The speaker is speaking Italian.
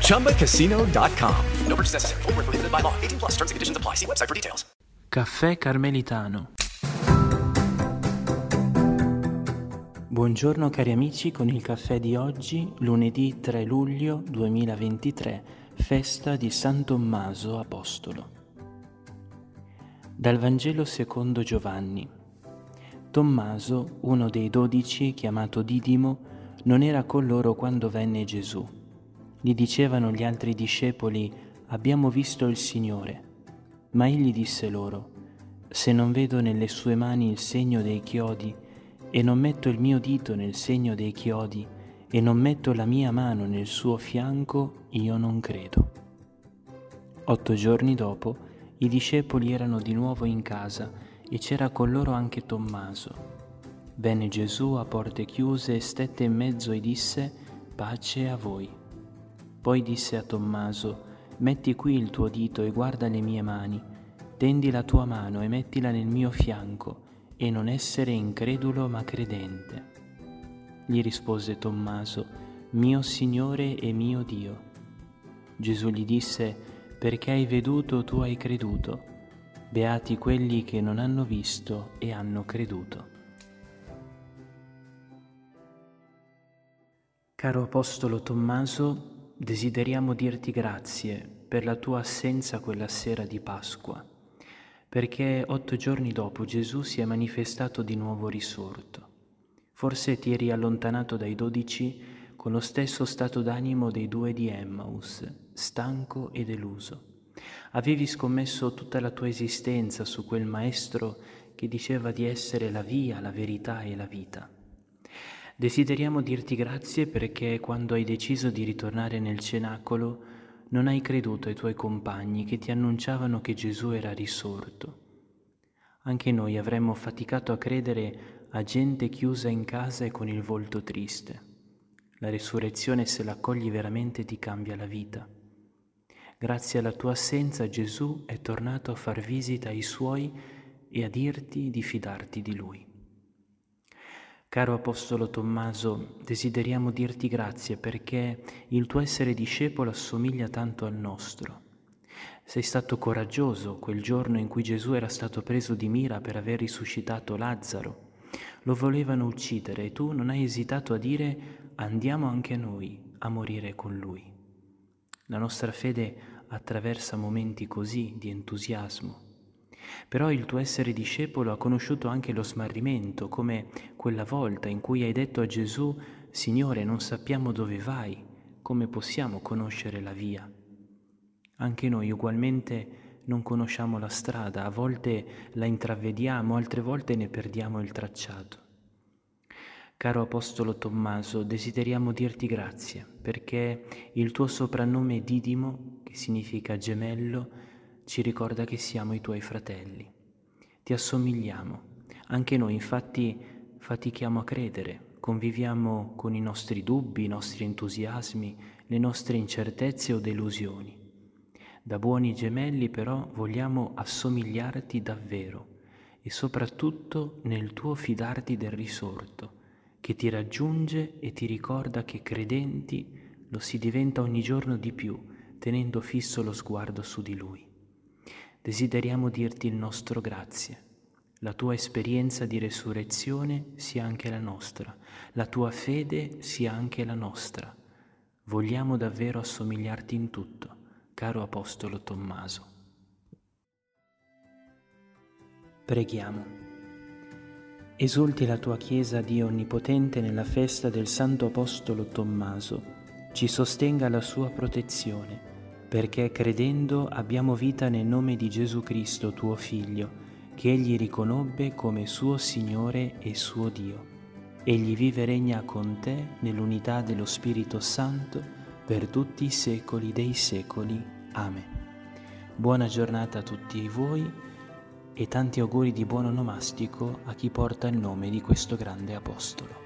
ChumbaCasino.com. No purchase necessary. Void were prohibited by law. 18 plus. Terms and conditions apply. See website for details. Caffè Carmelitano. Buongiorno cari amici con il caffè di oggi, lunedì 3 luglio 2023, festa di San Tommaso Apostolo. Dal Vangelo secondo Giovanni. Tommaso, uno dei dodici, chiamato Didimo, non era con loro quando venne Gesù. Gli dicevano gli altri discepoli, abbiamo visto il Signore. Ma egli disse loro, se non vedo nelle sue mani il segno dei chiodi, e non metto il mio dito nel segno dei chiodi, e non metto la mia mano nel suo fianco, io non credo. Otto giorni dopo, i discepoli erano di nuovo in casa e c'era con loro anche Tommaso. Venne Gesù a porte chiuse stette in mezzo e disse, pace a voi. Poi disse a Tommaso, metti qui il tuo dito e guarda le mie mani, tendi la tua mano e mettila nel mio fianco, e non essere incredulo ma credente. Gli rispose Tommaso, mio Signore e mio Dio. Gesù gli disse, perché hai veduto tu hai creduto, beati quelli che non hanno visto e hanno creduto. Caro Apostolo Tommaso, desideriamo dirti grazie per la tua assenza quella sera di Pasqua, perché otto giorni dopo Gesù si è manifestato di nuovo risorto. Forse ti eri allontanato dai dodici con lo stesso stato d'animo dei due di Emmaus, stanco e deluso. Avevi scommesso tutta la tua esistenza su quel maestro che diceva di essere la via, la verità e la vita. Desideriamo dirti grazie perché quando hai deciso di ritornare nel cenacolo non hai creduto ai tuoi compagni che ti annunciavano che Gesù era risorto. Anche noi avremmo faticato a credere a gente chiusa in casa e con il volto triste. La risurrezione, se l'accogli veramente, ti cambia la vita. Grazie alla tua assenza Gesù è tornato a far visita ai suoi e a dirti di fidarti di lui. Caro Apostolo Tommaso, desideriamo dirti grazie perché il tuo essere discepolo assomiglia tanto al nostro. Sei stato coraggioso quel giorno in cui Gesù era stato preso di mira per aver risuscitato Lazzaro. Lo volevano uccidere e tu non hai esitato a dire andiamo anche noi a morire con lui. La nostra fede attraversa momenti così di entusiasmo. Però il tuo essere discepolo ha conosciuto anche lo smarrimento, come quella volta in cui hai detto a Gesù, Signore, non sappiamo dove vai, come possiamo conoscere la via? Anche noi ugualmente non conosciamo la strada, a volte la intravediamo, altre volte ne perdiamo il tracciato. Caro Apostolo Tommaso, desideriamo dirti grazie perché il tuo soprannome Didimo, che significa gemello, ci ricorda che siamo i tuoi fratelli. Ti assomigliamo. Anche noi infatti fatichiamo a credere, conviviamo con i nostri dubbi, i nostri entusiasmi, le nostre incertezze o delusioni. Da buoni gemelli però vogliamo assomigliarti davvero e soprattutto nel tuo fidarti del risorto, che ti raggiunge e ti ricorda che credenti lo si diventa ogni giorno di più, tenendo fisso lo sguardo su di lui. Desideriamo dirti il nostro grazie. La tua esperienza di resurrezione sia anche la nostra, la tua fede sia anche la nostra. Vogliamo davvero assomigliarti in tutto, caro Apostolo Tommaso. Preghiamo. Esulti la tua Chiesa, Dio Onnipotente, nella festa del Santo Apostolo Tommaso, ci sostenga la sua protezione, perché credendo abbiamo vita nel nome di Gesù Cristo, tuo Figlio, che egli riconobbe come suo Signore e suo Dio. Egli vive e regna con te nell'unità dello Spirito Santo per tutti i secoli dei secoli. Amen. Buona giornata a tutti voi e tanti auguri di buon onomastico a chi porta il nome di questo grande apostolo.